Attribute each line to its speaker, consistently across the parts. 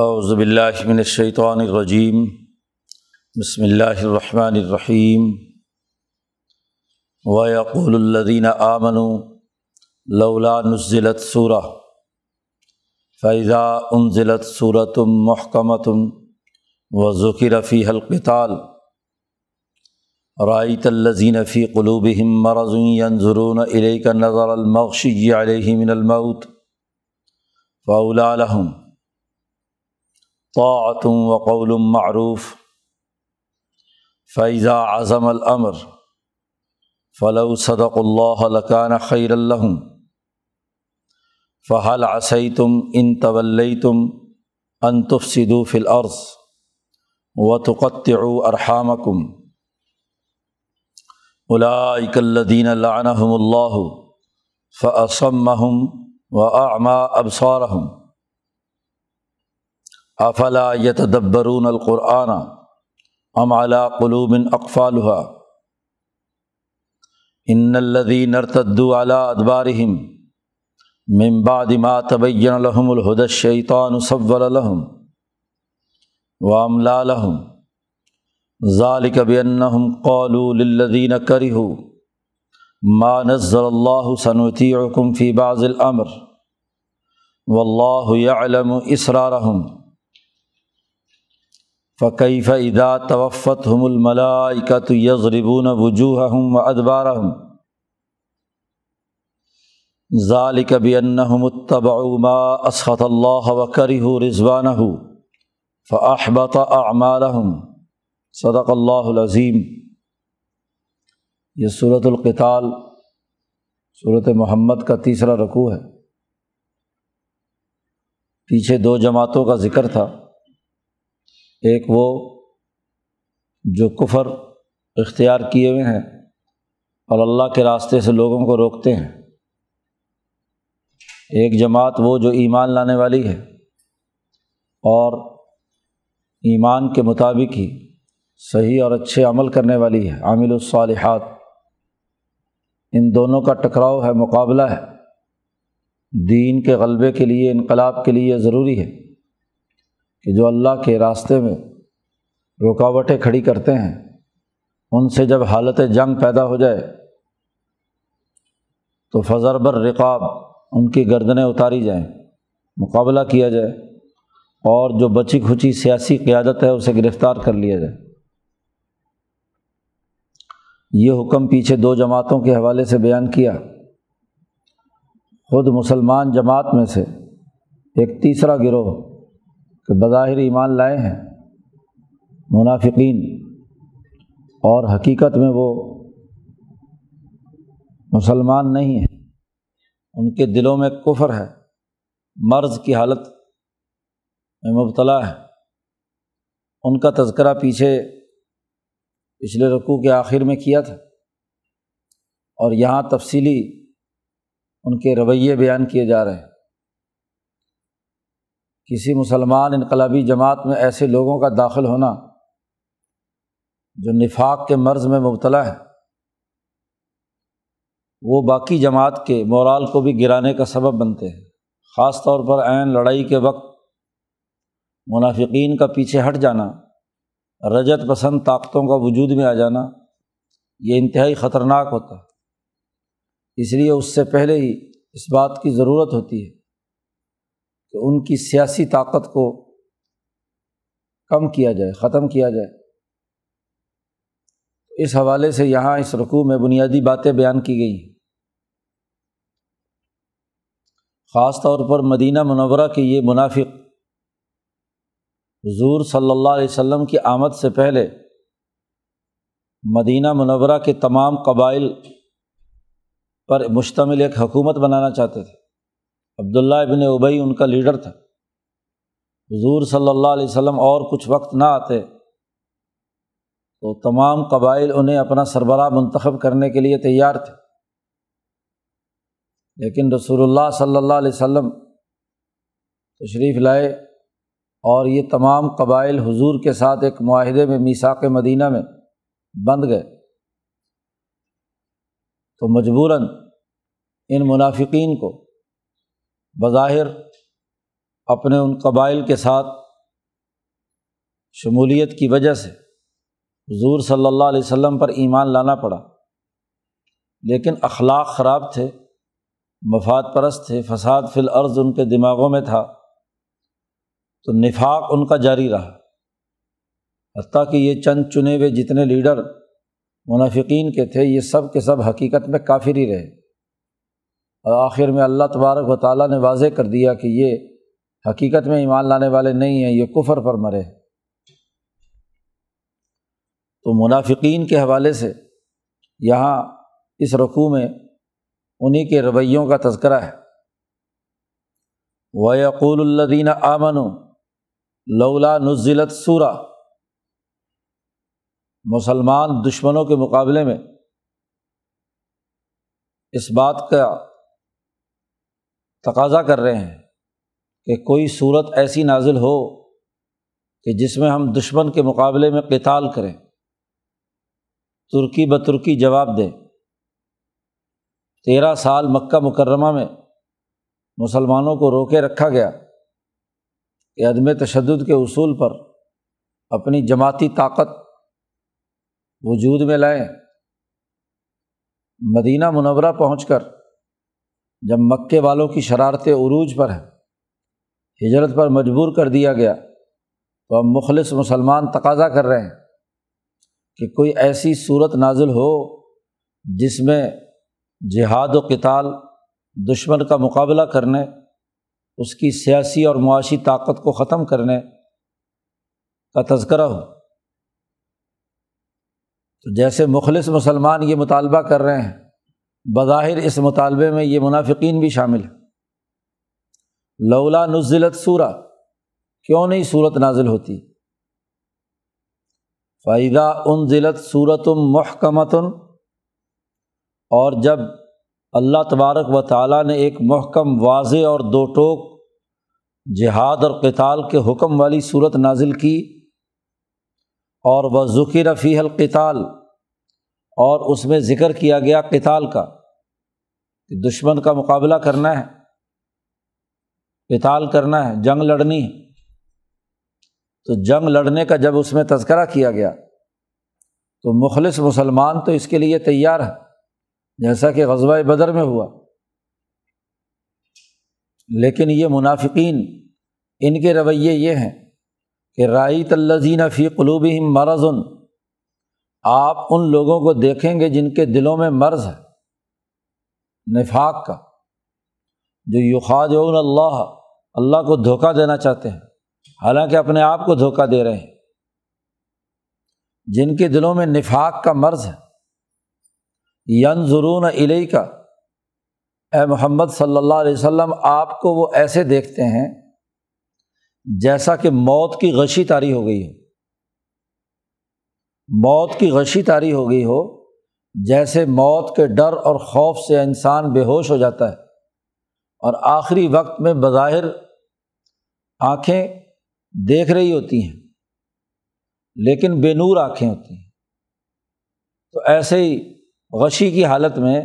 Speaker 1: اعوذ باللہ من الشیطان الرجیم، بسم اللہ الرحمن الرحیم۔ ویقول الذین آمنوا، لولا نزلت سورہ فیضا انزلت صورت محکمۃ و ذکر فی القتال رائت الزین فی قلوبہم مرض ينظرون الیک نظر المغشی علیہ من الموت فاولا لهم طاعت و قول معروف. فیضا اعظم الامر فلو صدق اللہ لکان خیر الحم فحل عصی تم ان طول تم انتف انتفصدو فلعرض و تقط ارحام کم الادین العنحم اللہ فسمہم و اعما ابصارہم افلا یتدبرون القرآن ام علا قلوب اقفالحا ان الدین ارتدو علا ادبارہم من بعد ما تبین لهم الهدى الشیطان صور لهم واملا لهم ذلك بانهم قالوا للذین کرهوا ما نزل الله سنطيعكم في بعض الامر والله يعلم اسرارهم فقیف ادا توفت ہم الملائکت یضربون وجوہہم و ادبارہم ذالک بانہم اتبعوا ما اسخط اللہ و کرہ رضوانہ فاحبط اعمالہم صدق اللہ العظیم یہ صورت القتال صورت محمد کا تیسرا رکوع ہے پیچھے دو جماعتوں کا ذکر تھا ایک وہ جو کفر اختیار کیے ہوئے ہیں اور اللہ کے راستے سے لوگوں کو روکتے ہیں۔ ایک جماعت وہ جو ایمان لانے والی ہے اور ایمان کے مطابق ہی صحیح اور اچھے عمل کرنے والی ہے، عامل الصالحات۔ ان دونوں کا ٹکراؤ ہے، مقابلہ ہے۔ دین کے غلبے کے لیے، انقلاب کے لیے ضروری ہے۔ کہ جو اللہ کے راستے میں رکاوٹیں کھڑی کرتے ہیں، ان سے جب حالت جنگ پیدا ہو جائے، تو فضر بر رقاب ان کی گردنیں اتاری جائیں، مقابلہ کیا جائے اور جو بچی کھچی سیاسی قیادت ہے، اسے گرفتار کر لیا جائے۔ یہ حکم پیچھے دو جماعتوں کے حوالے سے بیان کیا۔ خود مسلمان جماعت میں سے ایک تیسرا گروہ کہ بظاہر ایمان لائے ہیں، منافقین، اور حقیقت میں وہ مسلمان نہیں ہیں۔ ان کے دلوں میں کفر ہے، مرض کی حالت میں مبتلا ہے۔ ان کا تذکرہ پیچھے پچھلے رقوع کے آخر میں کیا تھا۔ اور یہاں تفصیلی ان کے رویے بیان کیے جا رہے ہیں۔ کسی مسلمان انقلابی جماعت میں ایسے لوگوں کا داخل ہونا جو نفاق کے مرض میں مبتلا ہے وہ باقی جماعت کے مورال کو بھی گرانے کا سبب بنتے ہیں۔ خاص طور پر عین لڑائی کے وقت منافقین کا پیچھے ہٹ جانا، رجت پسند طاقتوں کا وجود میں آ جانا، یہ انتہائی خطرناک ہوتا ہے۔ اس لیے اس سے پہلے ہی اس بات کی ضرورت ہوتی ہے۔ کہ ان کی سیاسی طاقت کو کم کیا جائے، ختم کیا جائے۔ اس حوالے سے یہاں اس رقوع میں بنیادی باتیں بیان کی گئی ہیں۔ خاص طور پر مدینہ منورہ کے یہ منافق حضور صلی اللہ علیہ وسلم کی آمد سے پہلے مدینہ منورہ کے تمام قبائل پر مشتمل ایک حکومت بنانا چاہتے تھے۔ عبداللہ ابن ابئی ان کا لیڈر تھا۔ حضور صلی اللہ علیہ وسلم اور کچھ وقت نہ آتے تو تمام قبائل انہیں اپنا سربراہ منتخب کرنے کے لیے تیار تھے۔ لیکن رسول اللہ صلی اللہ علیہ وسلم تشریف لائے اور یہ تمام قبائل حضور کے ساتھ ایک معاہدے میں میساک مدینہ میں بند گئے۔ تو مجبوراً ان منافقین کو بظاہر اپنے ان قبائل کے ساتھ شمولیت کی وجہ سے حضور صلی اللہ علیہ وسلم پر ایمان لانا پڑا۔ لیکن اخلاق خراب تھے، مفاد پرست تھے، فساد فی الارض ان کے دماغوں میں تھا۔ تو نفاق ان کا جاری رہا۔ حتیٰ کہ یہ چند چنے ہوئے جتنے لیڈر، منافقین کے تھے، یہ سب کے سب حقیقت میں کافر ہی رہے۔ اور آخر میں اللہ تبارک و تعالیٰ نے واضح کر دیا کہ یہ حقیقت میں ایمان لانے والے نہیں ہیں، یہ کفر پر مرے۔ تو منافقین کے حوالے سے یہاں اس رقوع میں انہیں کے رویوں کا تذکرہ ہے۔ و یقول الدین آمن لولا نزلت سورہ مسلمان دشمنوں کے مقابلے میں اس بات کا تقاضا کر رہے ہیں کہ کوئی صورت ایسی نازل ہو کہ جس میں ہم دشمن کے مقابلے میں قتال کریں۔ ترکی بترکی جواب دیں۔ تیرہ سال مکہ مکرمہ میں مسلمانوں کو روکے رکھا گیا کہ عدم تشدد کے اصول پر اپنی جماعتی طاقت وجود میں لائیں۔ مدینہ منورہ پہنچ کر جب مکے والوں کی شرارت عروج پر ہے ہجرت پر مجبور کر دیا گیا، تو اب مخلص مسلمان تقاضا کر رہے ہیں کہ کوئی ایسی صورت نازل ہو جس میں جہاد و کتال دشمن کا مقابلہ کرنے، اس کی سیاسی اور معاشی طاقت کو ختم کرنے کا تذکرہ ہو۔ تو جیسے مخلص مسلمان یہ مطالبہ کر رہے ہیں بظاہر اس مطالبے میں یہ منافقین بھی شامل ہے لولا نزلت سورہ، کیوں نہیں صورت نازل ہوتی؟ فائدہ ان ضلعت صورتم محکمتن اور جب اللہ تبارک و تعالیٰ نے ایک محکم واضح اور دو ٹوک جہاد اور کتال کے حکم والی صورت نازل کی، اور وہ ذکر فی القتال، اور اس میں ذکر کیا گیا کتال کا کہ دشمن کا مقابلہ کرنا ہے کتال کرنا ہے، جنگ لڑنی ہے۔ تو جنگ لڑنے کا جب اس میں تذکرہ کیا گیا، تو مخلص مسلمان تو اس کے لیے تیار ہے جیسا کہ غزوہ بدر میں ہوا۔ لیکن یہ منافقین، ان کے رویے یہ ہیں کہ رائی تلزین فی قلوب مرض، آپ ان لوگوں کو دیکھیں گے جن کے دلوں میں مرض ہے۔ نفاق کا، جو یوخاد اللہ اللہ کو دھوکہ دینا چاہتے ہیں، حالانکہ اپنے آپ کو دھوکہ دے رہے ہیں۔ جن کے دلوں میں نفاق کا مرض ہے ین ضرون علیہ کا اے محمد صلی اللہ علیہ وسلم، آپ کو وہ ایسے دیکھتے ہیں جیسا کہ موت کی غشی تاری ہو گئی ہو۔ موت کی غشی تاری ہو گئی ہو جیسے موت کے ڈر اور خوف سے انسان بے ہوش ہو جاتا ہے۔ اور آخری وقت میں بظاہر آنکھیں دیکھ رہی ہوتی ہیں، لیکن بے نور آنکھیں ہوتی ہیں۔ تو ایسے ہی غشی کی حالت میں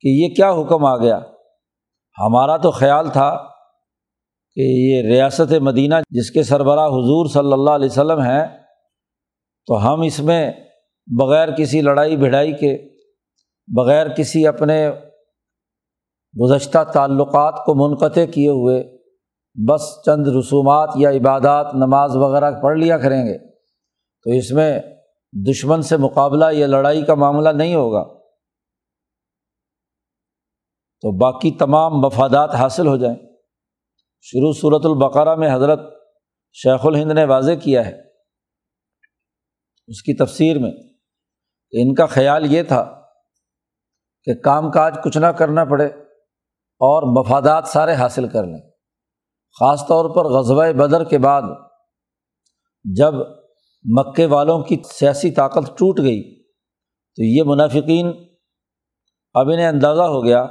Speaker 1: کہ یہ کیا حکم آ گیا؟ ہمارا تو خیال تھا کہ یہ ریاست مدینہ جس کے سربراہ حضور صلی اللہ علیہ وسلم ہیں، تو ہم اس میں بغیر کسی لڑائی بھڑائی کے، بغیر کسی اپنے گزشتہ تعلقات کو منقطع کیے ہوئے بس چند رسومات یا عبادات، نماز وغیرہ پڑھ لیا کریں گے، تو اس میں دشمن سے مقابلہ یا لڑائی کا معاملہ نہیں ہوگا۔ تو باقی تمام مفادات حاصل ہو جائیں۔ شروع صورت البقرہ میں حضرت شیخ الہند نے واضح کیا ہے۔ اس کی تفسیر میں ان کا خیال یہ تھا کہ کام کاج کچھ نہ کرنا پڑے اور مفادات سارے حاصل کر لیں۔ خاص طور پر غزوہ بدر کے بعد جب مکے والوں کی سیاسی طاقت ٹوٹ گئی تو یہ منافقین اب انہیں اندازہ ہو گیا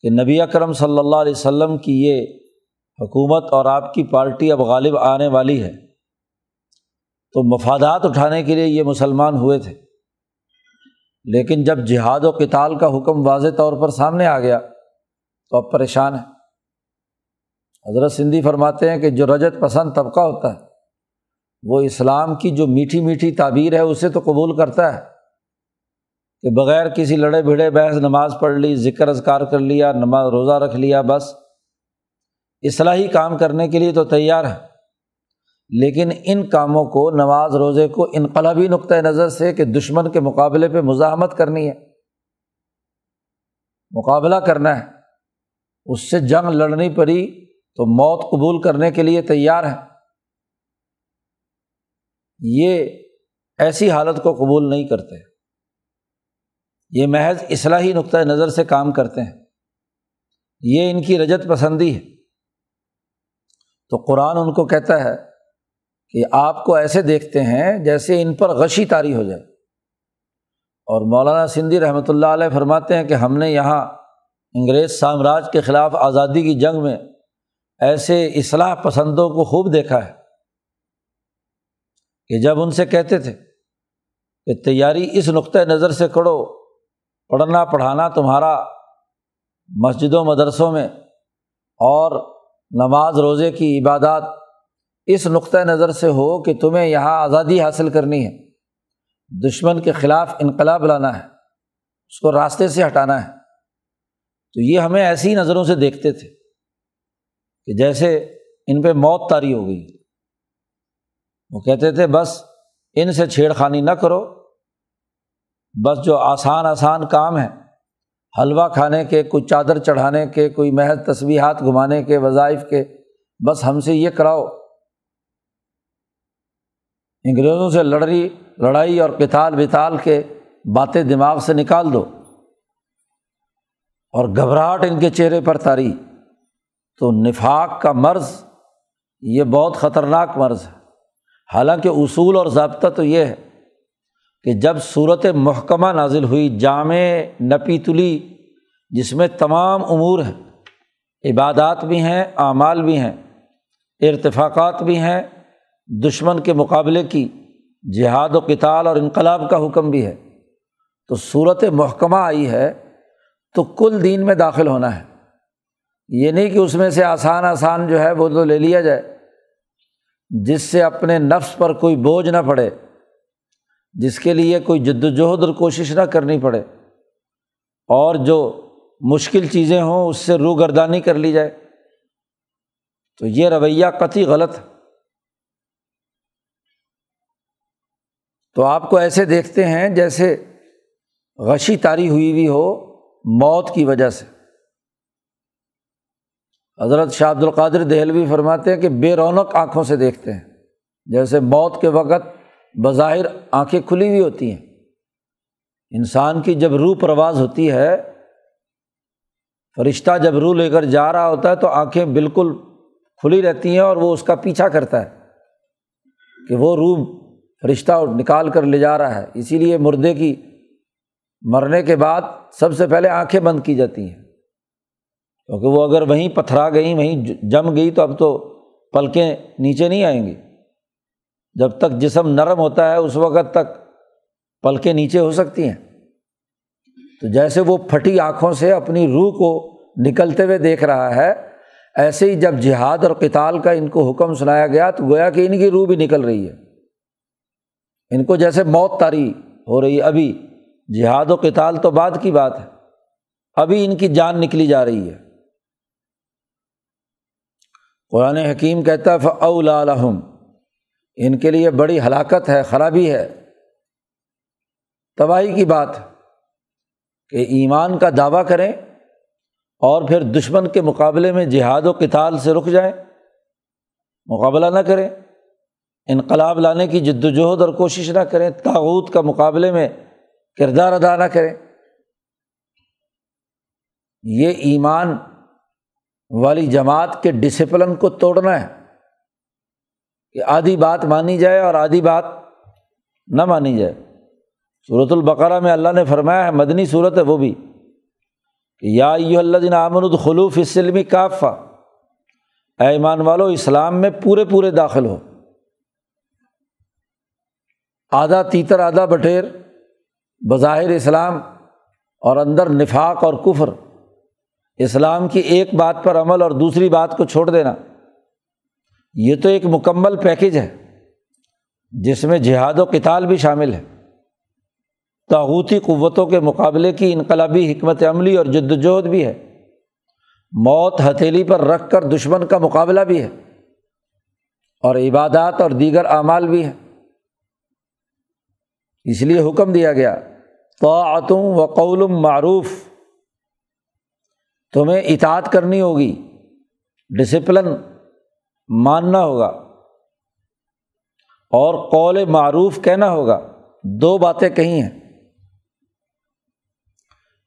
Speaker 1: کہ نبی اکرم صلی اللہ علیہ وسلم کی یہ حکومت اور آپ کی پارٹی اب غالب آنے والی ہے۔ تو مفادات اٹھانے کے لیے یہ مسلمان ہوئے تھے۔ لیکن جب جہاد و کتال کا حکم واضح طور پر سامنے آ گیا، تو اب پریشان ہے حضرت سندھی فرماتے ہیں کہ جو رجت پسند طبقہ ہوتا ہے، وہ اسلام کی جو میٹھی میٹھی تعبیر ہے، اسے تو قبول کرتا ہے۔ کہ بغیر کسی لڑے بھیڑے بحث، نماز پڑھ لی، ذکر اذکار کر لیا، نماز روزہ رکھ لیا، بس اصلاحی کام کرنے کے لیے تو تیار ہے لیکن ان کاموں کو، نماز، روزے کو انقلابی نقطۂ نظر سے کہ دشمن کے مقابلے پہ مزاحمت کرنی ہے، مقابلہ کرنا ہے، اس سے جنگ لڑنی پڑی تو موت قبول کرنے کے لیے تیار ہے یہ ایسی حالت کو قبول نہیں کرتے۔ یہ محض اصلاحی نقطۂ نظر سے کام کرتے ہیں۔ یہ ان کی رجت پسندی ہے۔ تو قرآن ان کو کہتا ہے کہ آپ کو ایسے دیکھتے ہیں جیسے ان پر غشی تاری ہو جائے۔ اور مولانا سندھی رحمۃ اللہ علیہ فرماتے ہیں کہ ہم نے یہاں انگریز سامراج کے خلاف آزادی کی جنگ میں ایسے اصلاح پسندوں کو خوب دیکھا ہے کہ جب ان سے کہتے تھے کہ تیاری اس نقطۂ نظر سے کرو پڑھنا پڑھانا تمہارا مسجدوں، مدرسوں میں اور نماز روزے کی عبادات اس نقطۂ نظر سے ہو کہ تمہیں یہاں آزادی حاصل کرنی ہے۔ دشمن کے خلاف انقلاب لانا ہے، اس کو راستے سے ہٹانا ہے۔ تو یہ ہمیں ایسی نظروں سے دیکھتے تھے کہ جیسے ان پہ موت تاری ہو گئی۔ وہ کہتے تھے، بس ان سے چھیڑ خانی نہ کرو۔ بس جو آسان آسان کام ہے حلوہ کھانے کے، کوئی چادر چڑھانے کے، کوئی محض تصویحات گھمانے کے، وظائف کے، بس ہم سے یہ کراؤ۔ انگریزوں سے لڑ رہی لڑائی اور کتال بتال کے باتیں دماغ سے نکال دو۔ اور گھبراہٹ ان کے چہرے پر تاری۔ تو نفاق کا مرض، یہ بہت خطرناک مرض ہے۔ حالانکہ اصول اور ضابطہ تو یہ ہے کہ جب صورت محکمہ نازل ہوئی، جامع نپی تلی، جس میں تمام امور ہیں، عبادات بھی ہیں، اعمال بھی ہیں، ارتفاقات بھی ہیں دشمن کے مقابلے کی، جہاد و کتال اور انقلاب کا حکم بھی ہے۔ تو صورت محکمہ آئی ہے تو کل دین میں داخل ہونا ہے۔ یہ نہیں کہ اس میں سے آسان آسان جو ہے وہ تو لے لیا جائے۔ جس سے اپنے نفس پر کوئی بوجھ نہ پڑے، جس کے لیے کوئی جد وجہد اور کوشش نہ کرنی پڑے، اور جو مشکل چیزیں ہوں اس سے روح گردانی کر لی جائے۔ تو یہ رویہ قطعی غلط ہے۔ تو آپ کو ایسے دیکھتے ہیں جیسے غشی تاری ہوئی ہوئی ہو موت کی وجہ سے۔ حضرت شاہ عبد القادر دہلوی فرماتے ہیں کہ بے رونق آنکھوں سے دیکھتے ہیں۔ جیسے موت کے وقت بظاہر آنکھیں کھلی ہوئی ہوتی ہیں۔ انسان کی جب روح پرواز ہوتی ہے، فرشتہ جب روح لے کر جا رہا ہوتا ہے تو آنکھیں بالکل کھلی رہتی ہیں اور وہ اس کا پیچھا کرتا ہے کہ وہ روح فرشتہ نکال کر لے جا رہا ہے۔ اسی لیے مردے کی مرنے کے بعد سب سے پہلے آنکھیں بند کی جاتی ہیں۔ کیونکہ وہ اگر وہیں پتھرا گئیں، وہیں جم گئی تو اب تو پلکیں نیچے نہیں آئیں گی۔ جب تک جسم نرم ہوتا ہے، اس وقت تک پلکیں نیچے ہو سکتی ہیں۔ تو جیسے وہ پھٹی آنکھوں سے اپنی روح کو نکلتے ہوئے دیکھ رہا ہے، ایسے ہی جب جہاد اور کتال کا ان کو حکم سنایا گیا تو گویا کہ ان کی روح بھی نکل رہی ہے۔ ان کو جیسے موت تاری ہو رہی ہے، ابھی جہاد و کتال تو بعد کی بات ہے۔ ابھی ان کی جان نکلی جا رہی ہے۔ قرآن حکیم کہتا ہے فعلحم ان کے لیے بڑی ہلاکت ہے، خرابی ہے۔ تباہی کی بات کہ ایمان کا دعویٰ کریں اور پھر دشمن کے مقابلے میں جہاد و کتال سے رک جائیں۔ مقابلہ نہ کریں۔ انقلاب لانے کی جد وجہد اور کوشش نہ کریں تاوت کا مقابلے میں کردار ادا نہ کریں۔ یہ ایمان والی جماعت کے ڈسپلن کو توڑنا ہے۔ کہ آدھی بات مانی جائے اور آدھی بات نہ مانی جائے۔ صورت البقرہ میں اللہ نے فرمایا ہے، مدنی صورت ہے وہ بھی۔ کہ یا اللہ دن امن الخلوف اسلمی کافہ۔ اے ایمان والو، اسلام میں پورے پورے داخل ہو۔ آدھا تیتر، آدھا بٹیر بظاہر اسلام اور اندر نفاق اور کفر۔ اسلام کی ایک بات پر عمل اور دوسری بات کو چھوڑ دینا۔ یہ تو ایک مکمل پیکج ہے، جس میں جہاد و کتال بھی شامل ہے۔ تاغوتی قوتوں کے مقابلے کی انقلابی حکمت عملی اور جد وجہد بھی ہے۔ موت ہتھیلی پر رکھ کر دشمن کا مقابلہ بھی ہے۔ اور عبادات اور دیگر اعمال بھی ہیں۔ اس لیے حکم دیا گیا تو و قول معروف، تمہیں اطاعت کرنی ہوگی ڈسپلن ماننا ہوگا، اور قول معروف کہنا ہوگا، دو باتیں کہی ہیں۔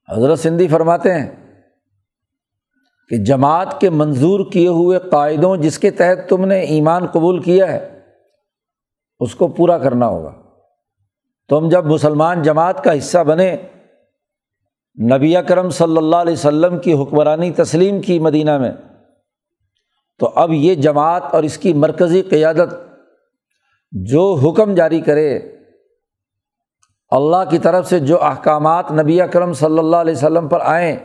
Speaker 1: حضرت سندھی فرماتے ہیں کہ جماعت کے منظور کیے ہوئے قاعدوں جس کے تحت تم نے ایمان قبول کیا ہے، اس کو پورا کرنا ہوگا۔ تم جب مسلمان جماعت کا حصہ بنے، نبی کرم صلی اللہ علیہ وسلم کی حکمرانی تسلیم کی مدینہ میں، تو اب یہ جماعت اور اس کی مرکزی قیادت جو حکم جاری کرے، اللہ کی طرف سے جو احکامات نبی کرم صلی اللہ علیہ وسلم پر آئیں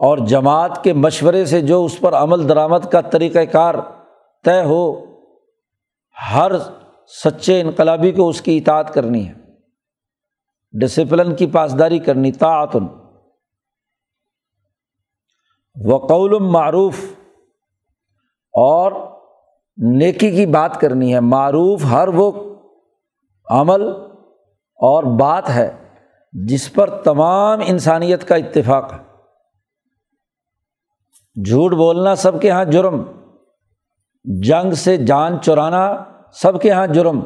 Speaker 1: اور جماعت کے مشورے سے جو اس پر عمل درآمد کا طریقۂ کار طے ہو، ہر سچے انقلابی کو اس کی اطاعت کرنی ہے۔ ڈسپلن کی پاسداری کرنی تعتن وقول معروف، اور نیکی کی بات کرنی ہے۔ معروف ہر وہ عمل اور بات ہے جس پر تمام انسانیت کا اتفاق ہے۔ جھوٹ بولنا سب کے یہاں جرم، جنگ سے جان چرانا سب کے یہاں جرم۔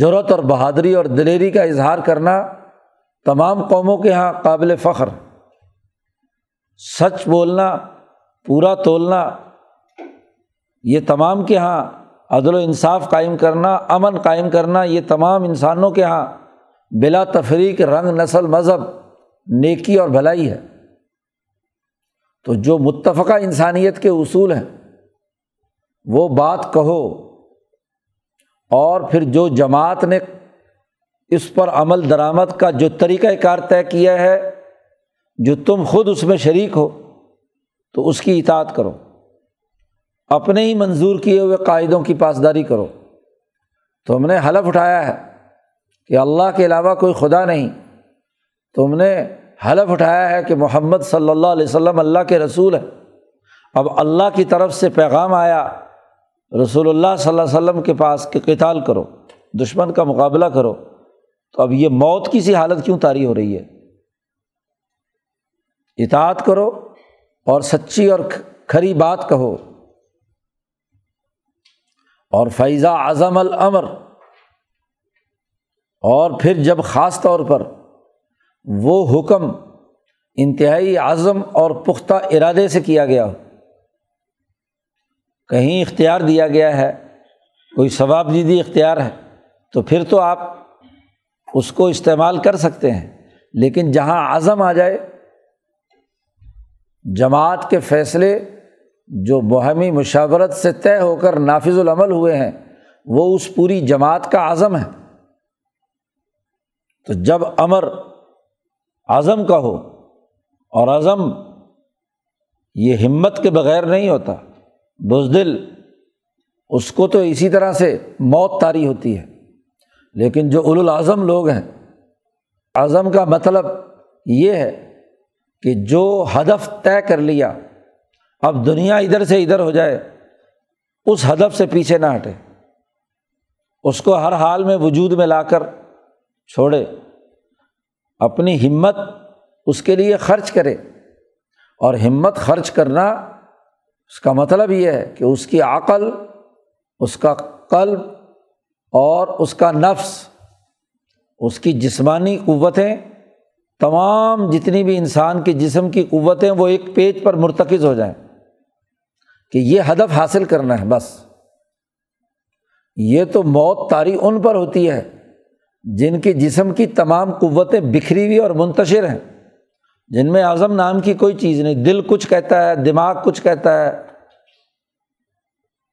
Speaker 1: ضرورت اور بہادری اور دلیری کا اظہار کرنا تمام قوموں کے یہاں قابل فخر۔ سچ بولنا، پورا تولنا، یہ تمام کے یہاں عدل و انصاف قائم کرنا، امن قائم کرنا، یہ تمام انسانوں کے یہاں بلا تفریق رنگ، نسل، مذہب نیکی اور بھلائی ہے۔ تو جو متفقہ انسانیت کے اصول ہیں، وہ بات کہو۔ اور پھر جو جماعت نے اس پر عمل درآمد کا جو طریقۂ کار طے کیا ہے، جو تم خود اس میں شریک ہو، تو اس کی اطاعت کرو۔ اپنے ہی منظور کیے ہوئے قاعدوں کی پاسداری کرو۔ تم نے حلف اٹھایا ہے کہ اللہ کے علاوہ کوئی خدا نہیں۔ تم نے حلف اٹھایا ہے کہ محمد صلی اللہ علیہ وسلم اللہ کے رسول ہے اب اللہ کی طرف سے پیغام آیا رسول اللہ صلی اللہ علیہ وسلم کے پاس کہ قتال کرو، دشمن کا مقابلہ کرو، تو اب یہ موت کی سی حالت کیوں طاری ہو رہی ہے؟ اطاعت کرو اور سچی اور کھری بات کہو۔ اور فیضا اعظم العمر اور پھر جب خاص طور پر وہ حکم انتہائی اعظم اور پختہ ارادے سے کیا گیا ہو کہیں اختیار دیا گیا ہے، کوئی ثواب دیدی اختیار ہے، تو پھر تو آپ اس کو استعمال کر سکتے ہیں۔ لیکن جہاں عزم آ جائے، جماعت کے فیصلے جو بہمی مشاورت سے طے ہو کر نافذ العمل ہوئے ہیں، وہ اس پوری جماعت کا عزم ہے۔ تو جب امر اعظم کا ہو اور عزم یہ ہمت کے بغیر نہیں ہوتا بزدل، اس کو تو اسی طرح سے موت تاری ہوتی ہے۔ لیکن جو اول الاظم لوگ ہیں اعظم کا مطلب یہ ہے کہ جو ہدف طے کر لیا، اب دنیا ادھر سے ادھر ہو جائے، اس ہدف سے پیچھے نہ ہٹے۔ اس کو ہر حال میں وجود میں لا کر چھوڑے۔ اپنی ہمت اس کے لیے خرچ کرے۔ اور ہمت خرچ کرنا اس کا مطلب یہ ہے کہ اس کی عقل، اس کا قلب اور اس کا نفس، اس کی جسمانی قوتیں، تمام جتنی بھی انسان کے جسم کی قوتیں وہ ایک پیج پر مرتکز ہو جائیں۔ کہ یہ ہدف حاصل کرنا ہے بس۔ یہ تو موت تاری ان پر ہوتی ہے جن کے جسم کی تمام قوتیں بکھری ہوئی اور منتشر ہیں۔ جن میں اعظم نام کی کوئی چیز نہیں، دل کچھ کہتا ہے، دماغ کچھ کہتا ہے،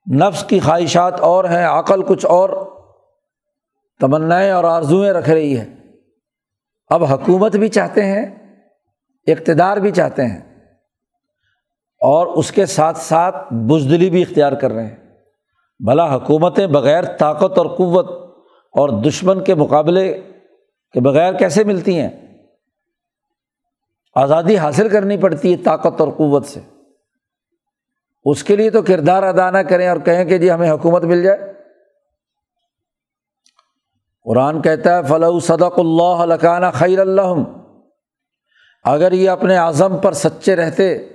Speaker 1: نفس کی خواہشات اور ہیں، عقل کچھ اور تمنائیں اور آرزوئیں رکھ رہی ہے۔ اب حکومت بھی چاہتے ہیں، اقتدار بھی چاہتے ہیں، اور اس کے ساتھ ساتھ بزدلی بھی اختیار کر رہے ہیں۔ بھلا حکومتیں بغیر طاقت اور قوت اور دشمن کے مقابلے کے بغیر کیسے ملتی ہیں؟ آزادی حاصل کرنی پڑتی ہے طاقت اور قوت سے۔ اس کے لیے تو کردار ادا نہ کریں اور کہیں کہ جی ہمیں حکومت مل جائے۔ قرآن کہتا ہے فلاح صدق اللہ لکانہ خیر اللہ اگر یہ اپنے اعظم پر سچے رہتے،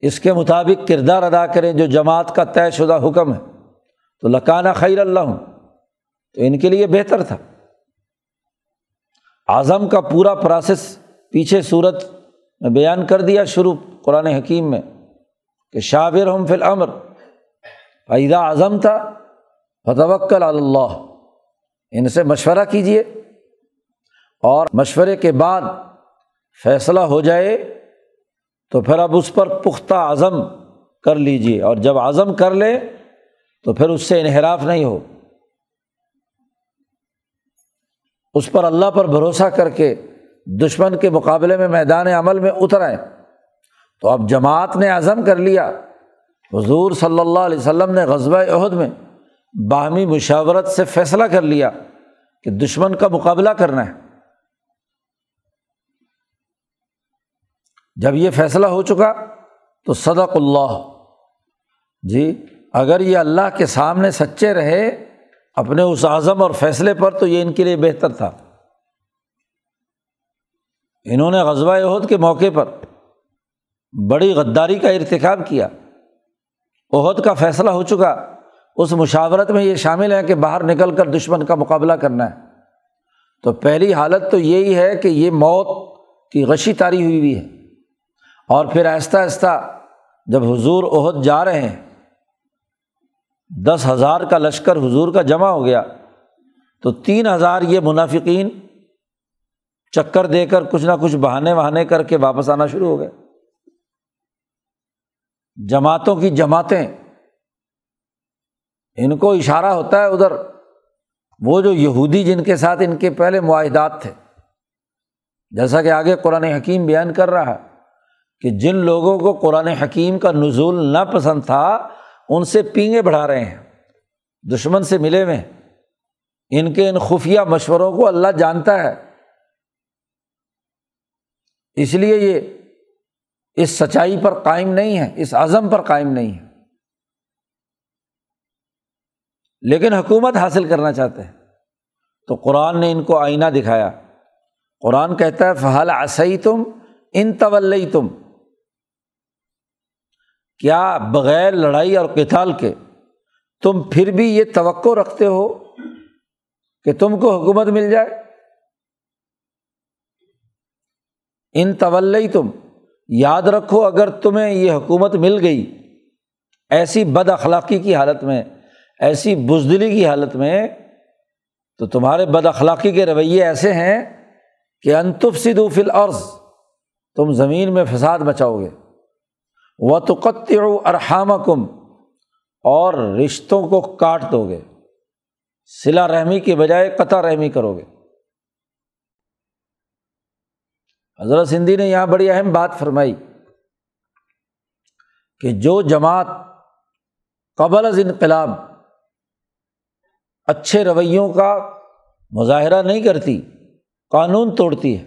Speaker 1: اس کے مطابق کردار ادا کریں جو جماعت کا طے شدہ حکم ہے، تو لکانہ خیر اللہ تو ان کے لیے بہتر تھا۔ اعظم کا پورا پروسیس پیچھے صورت میں بیان کر دیا شروع قرآن حکیم میں کہ شابر ہم فل امر عیدہ اعظم تھا فتوکل اللہ ان سے مشورہ کیجیے اور مشورے کے بعد فیصلہ ہو جائے تو پھر اب اس پر پختہ عزم کر لیجیے اور جب عزم کر لے تو پھر اس سے انحراف نہیں ہو۔ اس پر اللہ پر بھروسہ کر کے دشمن کے مقابلے میں میدان عمل میں اتر آئے۔ تو اب جماعت نے عزم کر لیا۔ حضور صلی اللہ علیہ وسلم نے غزبۂ عہد میں باہمی مشاورت سے فیصلہ کر لیا کہ دشمن کا مقابلہ کرنا ہے۔ جب یہ فیصلہ ہو چکا تو صدق اللہ۔ جی اگر یہ اللہ کے سامنے سچے رہے اپنے اس اعظم اور فیصلے پر تو یہ ان کے لیے بہتر تھا۔ انہوں نے غزوہ عہد کے موقع پر بڑی غداری کا ارتکاب کیا۔ عہد کا فیصلہ ہو چکا۔ اس مشاورت میں یہ شامل ہے کہ باہر نکل کر دشمن کا مقابلہ کرنا ہے۔ تو پہلی حالت تو یہی ہے کہ یہ موت کی غشی تاری ہوئی ہوئی ہے۔ اور پھر آہستہ آہستہ جب حضور عہد جا رہے ہیں دس ہزار کا لشکر حضور کا جمع ہو گیا تو تین ہزار یہ منافقین چکر دے کر کچھ نہ کچھ بہانے وہانے کر کے واپس آنا شروع ہو گئے۔ جماعتوں کی جماعتیں، ان کو اشارہ ہوتا ہے ادھر، وہ جو یہودی جن کے ساتھ ان کے پہلے معاہدات تھے، جیسا کہ آگے قرآن حکیم بیان کر رہا ہے کہ جن لوگوں کو قرآن حکیم کا نزول نہ پسند تھا ان سے پینگے بڑھا رہے ہیں، دشمن سے ملے ہوئے ان کے ان خفیہ مشوروں کو اللہ جانتا ہے۔ اس لیے یہ اس سچائی پر قائم نہیں ہے، اس عزم پر قائم نہیں ہے۔ لیکن حکومت حاصل کرنا چاہتے ہیں۔ تو قرآن نے ان کو آئینہ دکھایا۔ قرآن کہتا ہے فہل آسئی تم ان طول تم کیا بغیر لڑائی اور کتال کے تم پھر بھی یہ توقع رکھتے ہو کہ تم کو حکومت مل جائے؟ ان طول تم یاد رکھو اگر تمہیں یہ حکومت مل گئی، ایسی بد اخلاقی کی حالت میں، ایسی بزدلی کی حالت میں، تو تمہارے بد اخلاقی کے رویے ایسے ہیں کہ انتف سدو فل عرض تم زمین میں فساد بچاؤ گے۔ و تو ارحام کم اور رشتوں کو کاٹ دو گے سلا رحمی کے بجائے قطع رحمی کرو گے حضرت سندھی نے یہاں بڑی اہم بات فرمائی کہ جو جماعت قبل از انقلاب اچھے رویوں کا مظاہرہ نہیں کرتی، قانون توڑتی ہے،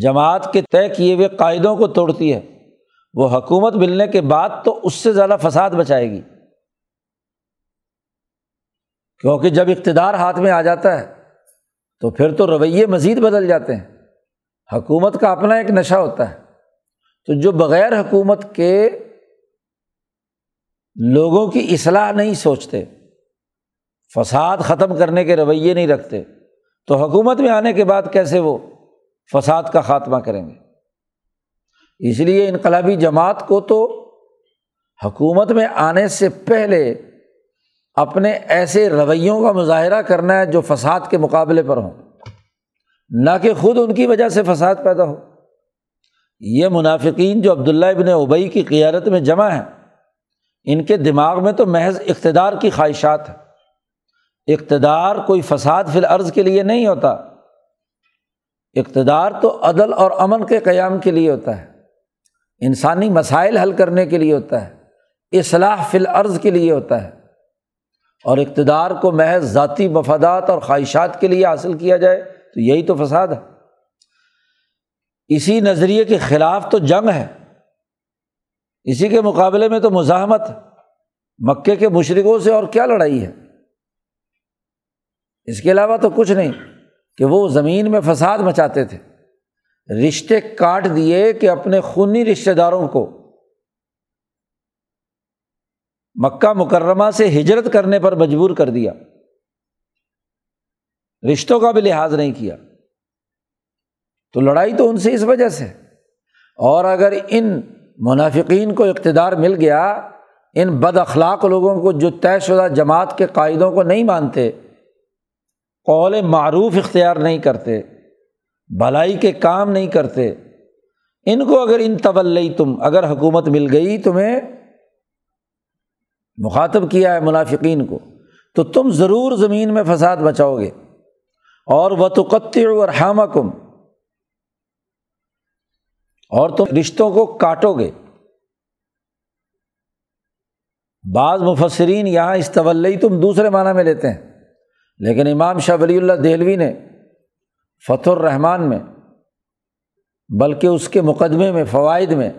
Speaker 1: جماعت کے طے کیے ہوئے قاعدوں کو توڑتی ہے وہ حکومت ملنے کے بعد تو اس سے زیادہ فساد بچائے گی۔ کیونکہ جب اقتدار ہاتھ میں آ جاتا ہے، تو پھر تو رویے مزید بدل جاتے ہیں۔ حکومت کا اپنا ایک نشہ ہوتا ہے۔ تو جو بغیر حکومت کے لوگوں کی اصلاح نہیں سوچتے، فساد ختم کرنے کے رویے نہیں رکھتے، تو حکومت میں آنے کے بعد کیسے وہ فساد کا خاتمہ کریں گے؟ اس لیے انقلابی جماعت کو تو حکومت میں آنے سے پہلے اپنے ایسے رویوں کا مظاہرہ کرنا ہے جو فساد کے مقابلے پر ہوں، نہ کہ خود ان کی وجہ سے فساد پیدا ہو۔ یہ منافقین جو عبداللہ ابن ابئی کی قیادت میں جمع ہیں، ان کے دماغ میں تو محض اقتدار کی خواہشات ہے اقتدار کوئی فساد فی العرض کے لیے نہیں ہوتا، اقتدار تو عدل اور امن کے قیام کے لیے ہوتا ہے۔ انسانی مسائل حل کرنے کے لیے ہوتا ہے، اصلاح فی العرض کے لیے ہوتا ہے، اور اقتدار کو محض ذاتی مفادات اور خواہشات کے لیے حاصل کیا جائے تو یہی تو فساد ہے۔ اسی نظریے کے خلاف تو جنگ ہے، اسی کے مقابلے میں تو مزاحمت مکے کے مشرقوں سے اور کیا لڑائی ہے؟ اس کے علاوہ تو کچھ نہیں، کہ وہ زمین میں فساد مچاتے تھے۔ رشتے کاٹ دیے کہ اپنے خونی رشتے داروں کو مکہ مکرمہ سے ہجرت کرنے پر مجبور کر دیا۔ رشتوں کا بھی لحاظ نہیں کیا۔ تو لڑائی تو ان سے اس وجہ سے۔ اور اگر ان منافقین کو اقتدار مل گیا، ان بد اخلاق لوگوں کو جو طے شدہ جماعت کے قائدوں کو نہیں مانتے، قول معروف اختیار نہیں کرتے۔ بھلائی کے کام نہیں کرتے۔ ان کو اگر ان طول تم اگر حکومت مل گئی تمہیں، مخاطب کیا ہے منافقین کو، تو تم ضرور زمین میں فساد بچاؤ گے۔ اور وہ تو اور حامہ کم اور تم رشتوں کو کاٹو گے۔ بعض مفسرین یہاں اس طول تم دوسرے معنیٰ میں لیتے ہیں، لیکن امام شاہ ولی اللہ دہلوی نے فتح الرحمان میں، بلکہ اس کے مقدمے میں، فوائد میں۔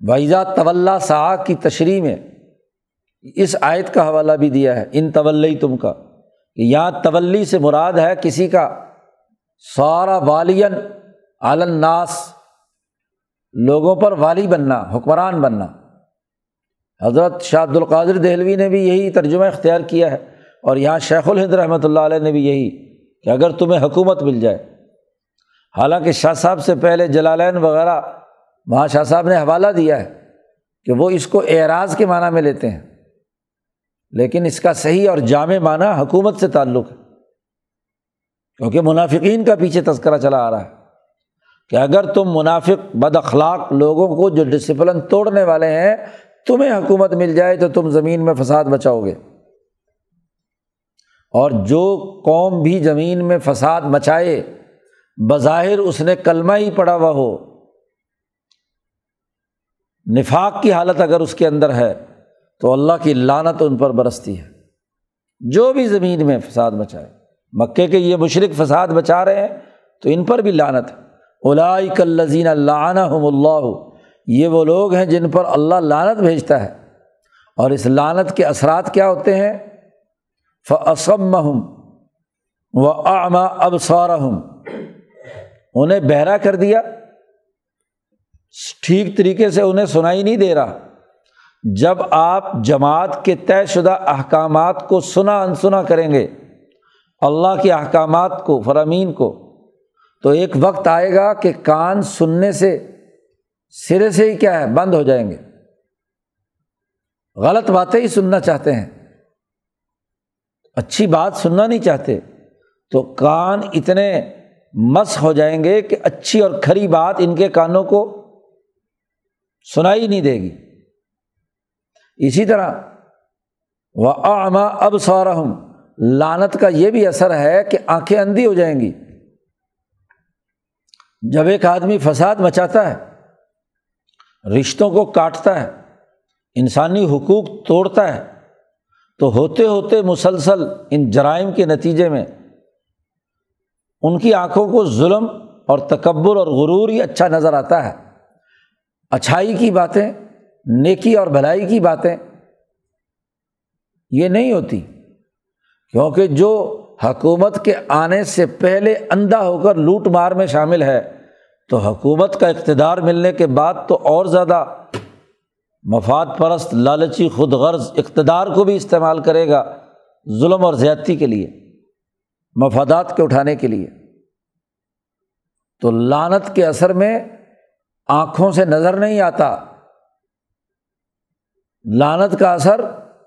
Speaker 1: ویزا طول سا کی تشریح میں، اس آیت کا حوالہ بھی دیا ہے۔ ان طول تم کا، کہ یہاں تولی سے مراد ہے کسی کا سارا والین عالناس لوگوں پر والی بننا، حکمران بننا۔ حضرت شاہ عبد القادر دہلوی نے بھی یہی ترجمہ اختیار کیا ہے، اور یہاں شیخ الہند رحمۃ اللہ علیہ نے بھی یہی کہ اگر تمہیں حکومت مل جائے۔ حالانکہ شاہ صاحب سے پہلے جلالین وغیرہ، وہاں شاہ صاحب نے حوالہ دیا ہے کہ وہ اس کو اعراض کے معنیٰ میں لیتے ہیں۔ لیکن اس کا صحیح اور جامع معنی حکومت سے تعلق ہے۔ کیونکہ منافقین کا پیچھے تذکرہ چلا آ رہا ہے کہ اگر تم منافق، بد اخلاق لوگوں کو جو ڈسپلن توڑنے والے ہیں، تمہیں حکومت مل جائے تو تم زمین میں فساد بچاؤ گے۔ اور جو قوم بھی زمین میں فساد مچائے، بظاہر اس نے کلمہ ہی پڑا ہوا ہو۔ نفاق کی حالت اگر اس کے اندر ہے، تو اللہ کی لانت ان پر برستی ہے۔ جو بھی زمین میں فساد بچائے مکے کے یہ مشرق فساد بچا رہے ہیں، تو ان پر بھی لانت الائی کلزین اللہ اللہ، یہ وہ لوگ ہیں جن پر اللہ لانت بھیجتا ہے۔ اور اس لانت کے اثرات کیا ہوتے ہیں؟ فسم و آما اب انہیں بہرا کر دیا۔ ٹھیک طریقے سے انہیں سنائی نہیں دے رہا۔ جب آپ جماعت کے طے شدہ احکامات کو سنا انسنا کریں گے، اللہ کے احکامات کو، فرامین کو، تو ایک وقت آئے گا کہ کان سننے سے، سرے سے ہی کیا ہے، بند ہو جائیں گے۔ غلط باتیں ہی سننا چاہتے ہیں۔ اچھی بات سننا نہیں چاہتے، تو کان اتنے مس ہو جائیں گے کہ اچھی اور کھری بات ان کے کانوں کو سنائی نہیں دے گی۔ اسی طرح وہ آما اب سورہم لانت کا یہ بھی اثر ہے کہ آنکھیں اندھی ہو جائیں گی۔ جب ایک آدمی فساد مچاتا ہے، رشتوں کو کاٹتا ہے، انسانی حقوق توڑتا ہے تو ہوتے ہوتے مسلسل ان جرائم کے نتیجے میں ان کی آنکھوں کو ظلم اور تکبر اور غرور ہی اچھا نظر آتا ہے۔ اچھائی کی باتیں، نیکی اور بھلائی کی باتیں، یہ نہیں ہوتی۔ کیونکہ جو حکومت کے آنے سے پہلے اندھا ہو کر لوٹ مار میں شامل ہے، تو حکومت کا اقتدار ملنے کے بعد تو اور زیادہ مفاد پرست لالچی خود غرض اقتدار کو بھی استعمال کرے گا ظلم اور زیادتی کے لیے، مفادات کے اٹھانے کے لیے۔ تو لانت کے اثر میں آنکھوں سے نظر نہیں آتا۔ لانت کا اثر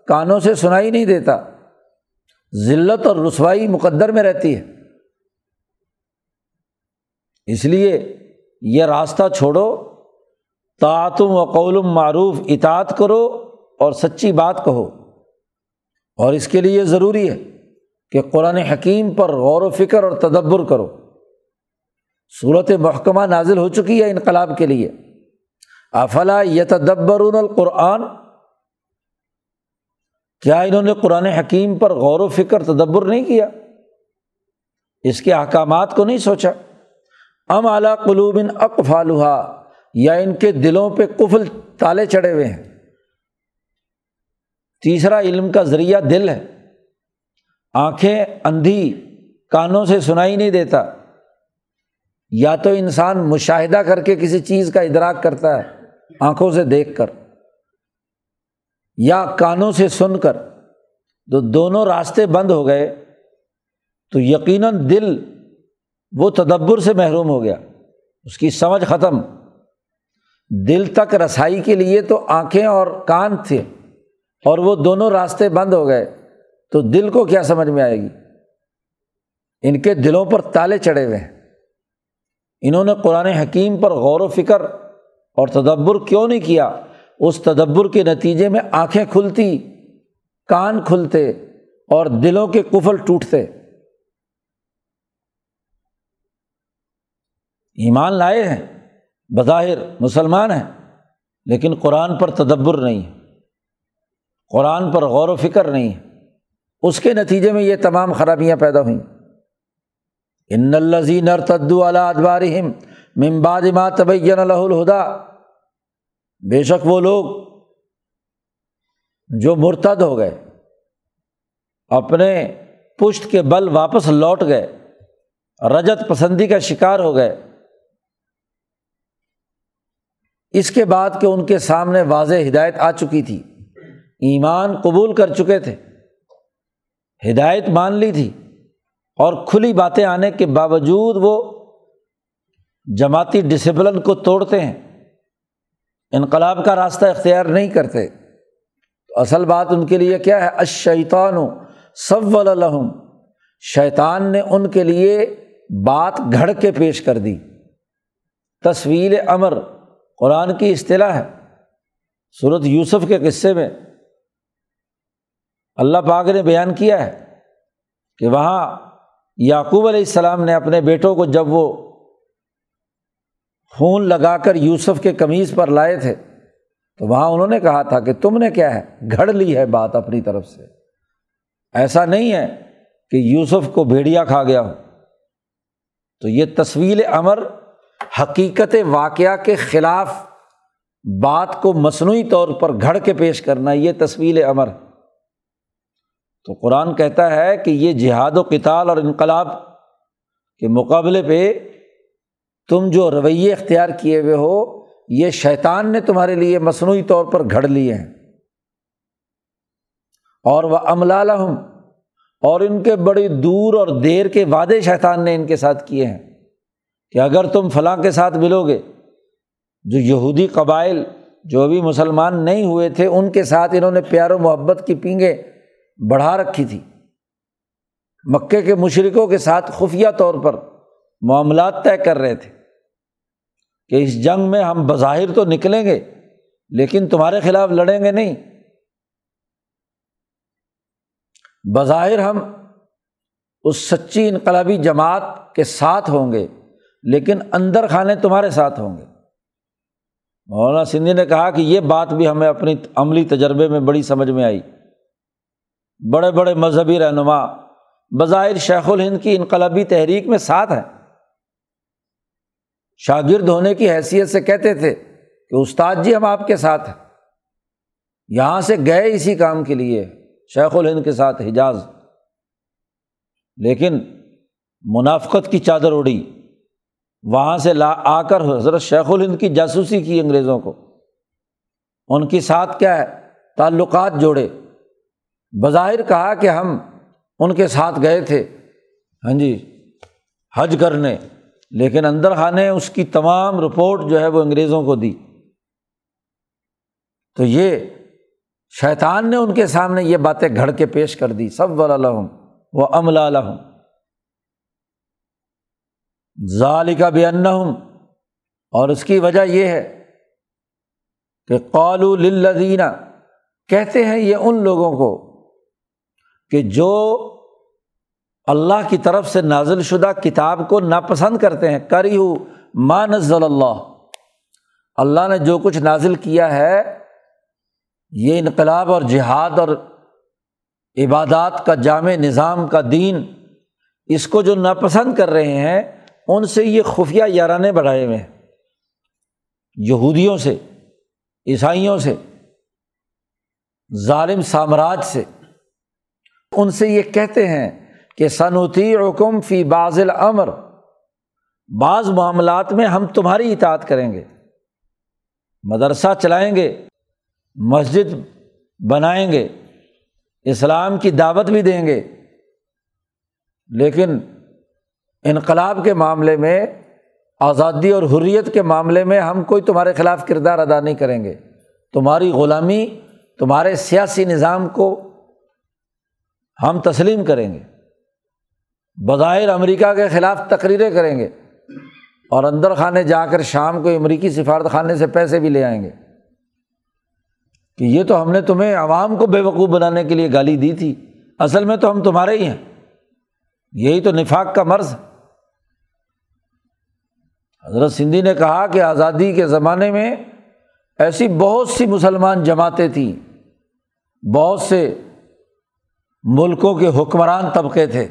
Speaker 1: کانوں سے سنائی نہیں دیتا۔ ذلت اور رسوائی مقدر میں رہتی ہے۔ اس لیے یہ راستہ چھوڑو۔ تعتم و قول معروف، اطاعت کرو اور سچی بات کہو۔ اور اس کے لیے یہ ضروری ہے کہ قرآن حکیم پر غور و فکر اور تدبر کرو۔ صورت محکمہ نازل ہو چکی ہے انقلاب کے لیے۔ افلا یتدبر القرآن؟ کیا انہوں نے قرآن حکیم پر غور و فکر، تدبر نہیں کیا؟ اس کے احکامات کو نہیں سوچا۔ ام اعلیٰ قلوبن اقفالحا یا ان کے دلوں پہ قفل تالے چڑھے ہوئے ہیں۔ تیسرا علم کا ذریعہ دل ہے۔ آنکھیں اندھی کانوں سے سنائی نہیں دیتا۔ یا تو انسان مشاہدہ کر کے کسی چیز کا ادراک کرتا ہے آنکھوں سے دیکھ کر۔ یا کانوں سے سن کر۔ تو دونوں راستے بند ہو گئے۔ تو یقیناً دل وہ تدبر سے محروم ہو گیا۔ اس کی سمجھ ختم۔ دل تک رسائی کے لیے تو آنکھیں اور کان تھے اور وہ دونوں راستے بند ہو گئے، تو دل کو کیا سمجھ میں آئے گی؟ ان کے دلوں پر تالے چڑھے ہوئے ہیں۔ انہوں نے قرآن حکیم پر غور و فکر اور تدبر کیوں نہیں کیا؟ اس تدبر کے نتیجے میں آنکھیں کھلتی، کان کھلتے اور دلوں کے کفل ٹوٹتے۔ ایمان لائے ہیں۔ بظاہر مسلمان ہیں، لیکن قرآن پر تدبر نہیں ہے۔ قرآن پر غور و فکر نہیں ہے۔ اس کے نتیجے میں یہ تمام خرابیاں پیدا ہوئیں۔ ان الزی نر تدو علا ادبارہم ممباد ما تبین الہ الہدا۔ بے شک وہ لوگ جو مرتد ہو گئے، اپنے پشت کے بل واپس لوٹ گئے، رجت پسندی کا شکار ہو گئے۔ اس کے بعد کہ ان کے سامنے واضح ہدایت آ چکی تھی۔ ایمان قبول کر چکے تھے۔ ہدایت مان لی تھی۔ اور کھلی باتیں آنے کے باوجود وہ جماعتی ڈسپلن کو توڑتے ہیں۔ انقلاب کا راستہ اختیار نہیں کرتے۔ تو اصل بات ان کے لیے کیا ہے؟ اشیطان و سب الحم شیطان نے ان کے لیے بات گھڑ کے پیش کر دی۔ تصویر امر۔ قرآن کی اصطلاح ہے۔ صورت یوسف کے قصے میں اللہ پاک نے بیان کیا ہے کہ وہاں یعقوب علیہ السلام نے اپنے بیٹوں کو جب وہ خون لگا کر یوسف کے قمیض پر لائے تھے، تو وہاں انہوں نے کہا تھا کہ تم نے کیا ہے؟ گھڑ لی ہے بات اپنی طرف سے۔ ایسا نہیں ہے کہ یوسف کو بھیڑیا کھا گیا ہو۔ تو یہ تصویر امر حقیقت واقعہ کے خلاف بات کو مصنوعی طور پر گھڑ کے پیش کرنا یہ تصویر امر۔ تو قرآن کہتا ہے کہ یہ جہاد و کتال اور انقلاب کے مقابلے پہ تم جو رویے اختیار کیے ہوئے ہو، یہ شیطان نے تمہارے لیے مصنوعی طور پر گھڑ لیے ہیں۔ اور وہ املا اور ان کے بڑی دور اور دیر کے وعدے شیطان نے ان کے ساتھ کیے ہیں۔ کہ اگر تم فلاں کے ساتھ ملو گے، جو یہودی قبائل جو بھی مسلمان نہیں ہوئے تھے، ان کے ساتھ انہوں نے پیار و محبت کی پینگیں بڑھا رکھی تھی۔ مکے کے مشرقوں کے ساتھ خفیہ طور پر معاملات طے کر رہے تھے کہ اس جنگ میں ہم بظاہر تو نکلیں گے، لیکن تمہارے خلاف لڑیں گے نہیں۔ بظاہر ہم اس سچی انقلابی جماعت کے ساتھ ہوں گے۔ لیکن اندر خانے تمہارے ساتھ ہوں گے۔ مولانا سندھی نے کہا کہ یہ بات بھی ہمیں اپنی عملی تجربے میں بڑی سمجھ میں آئی۔ بڑے بڑے مذہبی رہنما، بظاہر شیخ الہند کی انقلابی تحریک میں ساتھ ہیں۔ شاگرد ہونے کی حیثیت سے کہتے تھے کہ استاد جی ہم آپ کے ساتھ ہیں۔ یہاں سے گئے اسی کام کے لیے، شیخ الہند کے ساتھ حجاز۔ لیکن منافقت کی چادر اڑی۔ وہاں سے لا آ کر حضرت شیخ الہند کی جاسوسی کی انگریزوں کو۔ ان کے ساتھ کیا ہے؟ تعلقات جوڑے۔ بظاہر کہا کہ ہم ان کے ساتھ گئے تھے۔ ہاں جی حج کرنے۔ لیکن اندر خانے اس کی تمام رپورٹ جو ہے وہ انگریزوں کو دی۔ تو یہ شیطان نے ان کے سامنے یہ باتیں گھڑ کے پیش کر دی۔ سب والم وہ امل عالم ظال کا بے ہوں اور اس کی وجہ یہ ہے کہ قالو للذینہ کہتے ہیں یہ ان لوگوں کو کہ جو اللہ کی طرف سے نازل شدہ کتاب کو ناپسند کرتے ہیں۔ کری ہو ما نزل اللہ۔ اللہ نے جو کچھ نازل کیا ہے، یہ انقلاب اور جہاد اور عبادات کا جامع نظام کا دین، اس کو جو ناپسند کر رہے ہیں ان سے یہ خفیہ یارانے بڑھائے ہوئے ہیں۔ یہودیوں سے، عیسائیوں سے، ظالم سامراج سے۔ ان سے یہ کہتے ہیں کہ صنوتی حکم فی باز العمر بعض معاملات میں ہم تمہاری اطاعت کریں گے۔ مدرسہ چلائیں گے، مسجد بنائیں گے، اسلام کی دعوت بھی دیں گے۔ لیکن انقلاب کے معاملے میں، آزادی اور حریت کے معاملے میں ہم کوئی تمہارے خلاف کردار ادا نہیں کریں گے۔ تمہاری غلامی، تمہارے سیاسی نظام کو ہم تسلیم کریں گے۔ بظاہر امریکہ کے خلاف تقریریں کریں گے اور اندر خانے جا کر شام کو امریکی سفارت خانے سے پیسے بھی لے آئیں گے۔ کہ یہ تو ہم نے تمہیں عوام کو بے وقوف بنانے کے لیے گالی دی تھی، اصل میں تو ہم تمہارے ہی ہیں۔ یہی تو نفاق کا مرض۔ حضرت سندھی نے کہا کہ آزادی کے زمانے میں ایسی بہت سی مسلمان جماعتیں تھیں، بہت سے ملکوں کے حکمران طبقے تھے۔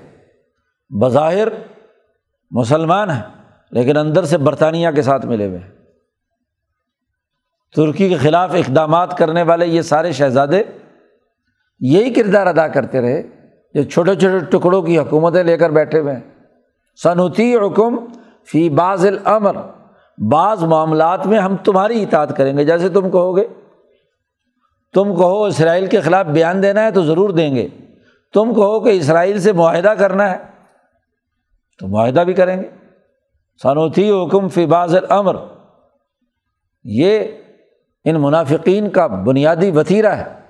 Speaker 1: بظاہر مسلمان ہیں، لیکن اندر سے برطانیہ کے ساتھ ملے ہوئے ہیں۔ ترکی کے خلاف اقدامات کرنے والے یہ سارے شہزادے یہی کردار ادا کرتے رہے جو چھوٹے چھوٹے ٹکڑوں کی حکومتیں لے کر بیٹھے ہوئے ہیں۔ صنعتی حکم فی باز العمر بعض معاملات میں ہم تمہاری اطاعت کریں گے۔ جیسے تم کہو گے، تم کہو اسرائیل کے خلاف بیان دینا ہے تو ضرور دیں گے۔ تم کہو کہ اسرائیل سے معاہدہ کرنا ہے تو معاہدہ بھی کریں گے۔ صنوتی حکم فی باز العمر یہ ان منافقین کا بنیادی وطیرہ ہے۔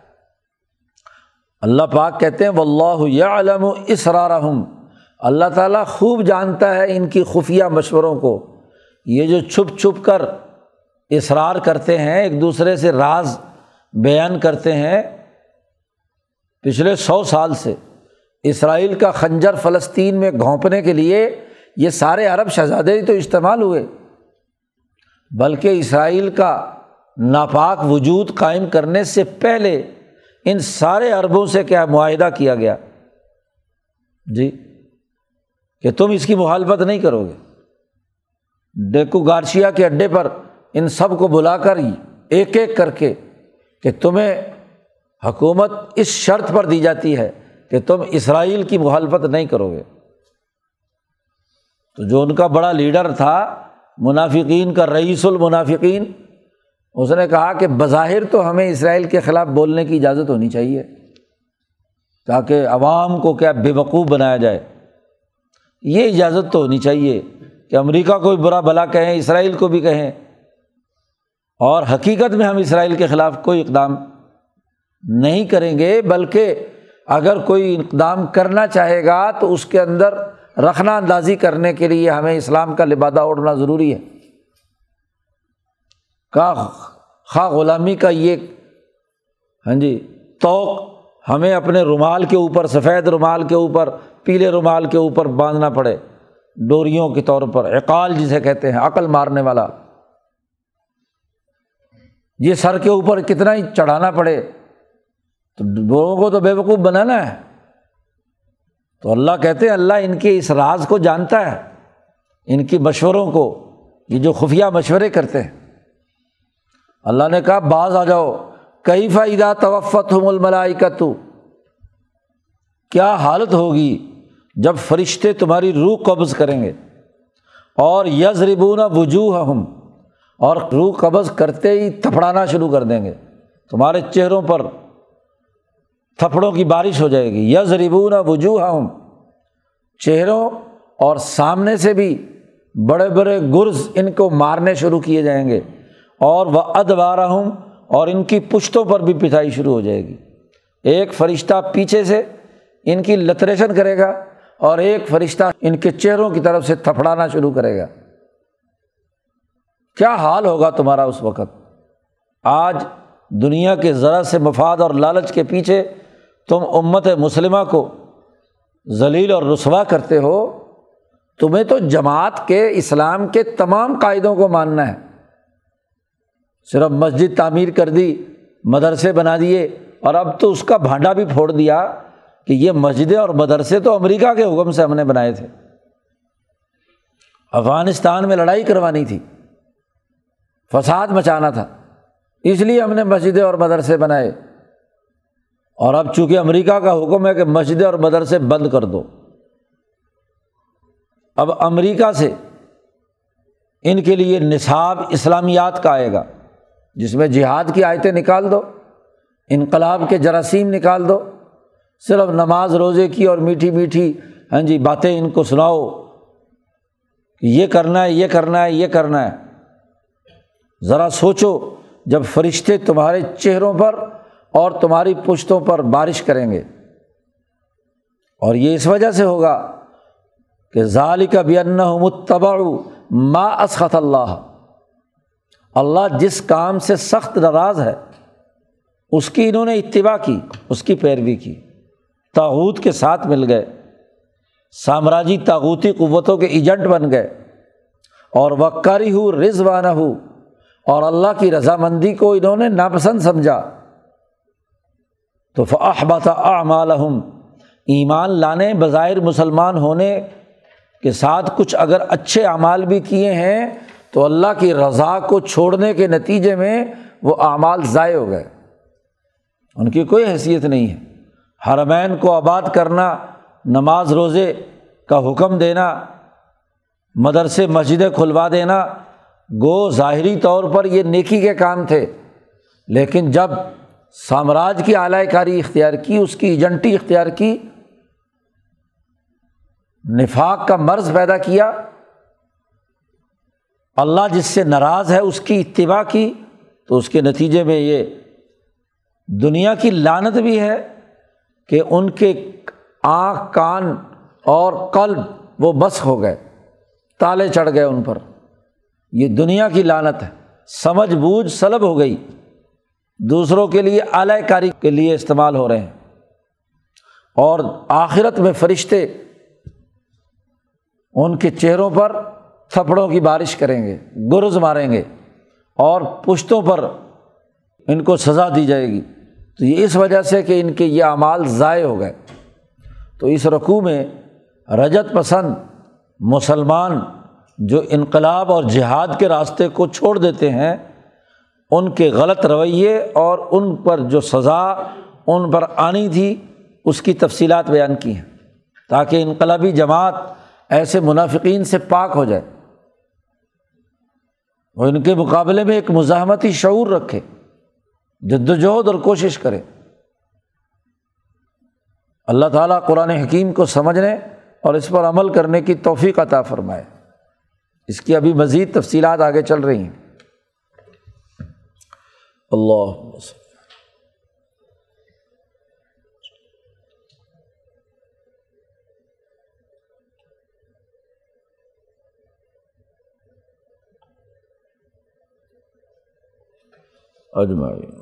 Speaker 1: اللہ پاک کہتے ہیں و اللہ علم و اسرارحم اللہ تعالیٰ خوب جانتا ہے ان کی خفیہ مشوروں کو۔ یہ جو چھپ چھپ کر اصرار کرتے ہیں، ایک دوسرے سے راز بیان کرتے ہیں۔ پچھلے سو سال سے اسرائیل کا خنجر فلسطین میں گھونپنے کے لیے یہ سارے عرب شہزادے تو استعمال ہوئے۔ بلکہ اسرائیل کا ناپاک وجود قائم کرنے سے پہلے ان سارے عربوں سے کیا معاہدہ کیا گیا۔ جی۔ کہ تم اس کی مخالفت نہیں کرو گے۔ ڈیکو گارشیا کے اڈے پر ان سب کو بلا کر ایک ایک کر کے کہ تمہیں حکومت اس شرط پر دی جاتی ہے کہ تم اسرائیل کی مخالفت نہیں کرو گے۔ تو جو ان کا بڑا لیڈر تھا، منافقین کا رئیس المنافقین، اس نے کہا کہ بظاہر تو ہمیں اسرائیل کے خلاف بولنے کی اجازت ہونی چاہیے تاکہ عوام کو کیا بے وقوف بنایا جائے۔ یہ اجازت تو ہونی چاہیے کہ امریکہ کو بھی برا بلا کہیں، اسرائیل کو بھی کہیں۔ اور حقیقت میں ہم اسرائیل کے خلاف کوئی اقدام نہیں کریں گے، بلکہ اگر کوئی اقدام کرنا چاہے گا تو اس کے اندر رکھنا اندازی کرنے کے لیے ہمیں اسلام کا لبادہ اوڑھنا ضروری ہے۔ کا خواہ غلامی کا یہ ہاں جی توق ہمیں اپنے رومال کے اوپر، سفید رومال کے اوپر، پیلے رومال کے اوپر باندھنا پڑے۔ ڈوریوں کے طور پر اقال جسے کہتے ہیں، عقل مارنے والا۔ یہ سر کے اوپر کتنا ہی چڑھانا پڑے۔ تو لوگوں کو تو بے وقوف بنانا ہے۔ تو اللہ کہتے ہیں، اللہ ان کے اس راز کو جانتا ہے، ان کی مشوروں کو۔ یہ جو خفیہ مشورے کرتے ہیں۔ اللہ نے کہا، باز آ جاؤ۔ کئی فائدہ توفت ہو مل کا تو کیا حالت ہوگی جب فرشتے تمہاری روح قبض کریں گے؟ اور یز ربونا وجوہ ہم اور روح قبض کرتے ہی تھپڑانا شروع کر دیں گے۔ تمہارے چہروں پر تھپڑوں کی بارش ہو جائے گی۔ یز ربونا وجوہ ہم چہروں اور سامنے سے بھی بڑے بڑے گرز ان کو مارنے شروع کیے جائیں گے۔ اور وہ ادوارہ ہوں اور ان کی پشتوں پر بھی پٹائی شروع ہو جائے گی۔ ایک فرشتہ پیچھے سے ان کی لتریشن کرے گا اور ایک فرشتہ ان کے چہروں کی طرف سے تھپڑانا شروع کرے گا۔ کیا حال ہوگا تمہارا اس وقت؟ آج دنیا کے ذرا سے مفاد اور لالچ کے پیچھے تم امت مسلمہ کو ذلیل اور رسوا کرتے ہو۔ تمہیں تو جماعت کے اسلام کے تمام قاعدوں کو ماننا ہے۔ صرف مسجد تعمیر کر دی، مدرسے بنا دیے، اور اب تو اس کا بھانڈا بھی پھوڑ دیا کہ یہ مسجدیں اور مدرسے تو امریکہ کے حکم سے ہم نے بنائے تھے۔ افغانستان میں لڑائی کروانی تھی، فساد مچانا تھا، اس لیے ہم نے مسجدیں اور مدرسے بنائے۔ اور اب چونکہ امریکہ کا حکم ہے کہ مسجدیں اور مدرسے بند کر دو، اب امریکہ سے ان کے لیے نصاب اسلامیات کا آئے گا۔ جس میں جہاد کی آیتیں نکال دو، انقلاب کے جراثیم نکال دو، صرف نماز روزے کی اور میٹھی میٹھی ہاں جی باتیں ان کو سناؤ کہ یہ کرنا ہے، یہ کرنا ہے، یہ کرنا ہے۔ ذرا سوچو، جب فرشتے تمہارے چہروں پر اور تمہاری پشتوں پر بارش کریں گے۔ اور یہ اس وجہ سے ہوگا کہ ظال کا بھی متبع ما اسخط اللہ۔ اللہ جس کام سے سخت ناراض ہے، اس کی انہوں نے اتباع کی، اس کی پیروی کی۔ تاوت کے ساتھ مل گئے۔ سامراجی تاغوتی قوتوں کے ایجنٹ بن گئے۔ اور وکاری ہو رضوانہ ہو اور اللہ کی رضامندی کو انہوں نے ناپسند سمجھا۔ تو فحبت اعمالحم ایمان لانے بظاہر مسلمان ہونے کے ساتھ کچھ اگر اچھے اعمال بھی کیے ہیں تو اللہ کی رضا کو چھوڑنے کے نتیجے میں وہ اعمال ضائع ہو گئے۔ ان کی کوئی حیثیت نہیں ہے۔ حرمین کو آباد کرنا، نماز روزے کا حکم دینا، مدرسے مسجدیں کھلوا دینا، گو ظاہری طور پر یہ نیکی کے کام تھے۔ لیکن جب سامراج کی اعلی کاری اختیار کی، اس کی ایجنٹی اختیار کی، نفاق کا مرض پیدا کیا اللہ جس سے ناراض ہے، اس کی اتباع کی، تو اس کے نتیجے میں یہ دنیا کی لانت بھی ہے کہ ان کے آنکھ، کان اور قلب وہ بس ہو گئے، تالے چڑھ گئے ان پر۔ یہ دنیا کی لانت ہے۔ سمجھ بوجھ سلب ہو گئی۔ دوسروں کے لیے اعلی کاری کے لیے استعمال ہو رہے ہیں۔ اور آخرت میں فرشتے ان کے چہروں پر تھپڑوں کی بارش کریں گے، گرز ماریں گے اور پشتوں پر ان کو سزا دی جائے گی۔ تو یہ اس وجہ سے کہ ان کے یہ اعمال ضائع ہو گئے۔ تو اس رقوع میں رجت پسند مسلمان جو انقلاب اور جہاد کے راستے کو چھوڑ دیتے ہیں، ان کے غلط رویے اور ان پر جو سزا ان پر آنی تھی، اس کی تفصیلات بیان کی ہیں تاکہ انقلابی جماعت ایسے منافقین سے پاک ہو جائے۔ وہ ان کے مقابلے میں ایک مزاحمتی شعور رکھے، جد وجہد اور کوشش کرے۔ اللہ تعالیٰ قرآن حکیم کو سمجھنے اور اس پر عمل کرنے کی توفیق عطا فرمائے۔ اس کی ابھی مزید تفصیلات آگے چل رہی ہیں۔ اللہ اجمائی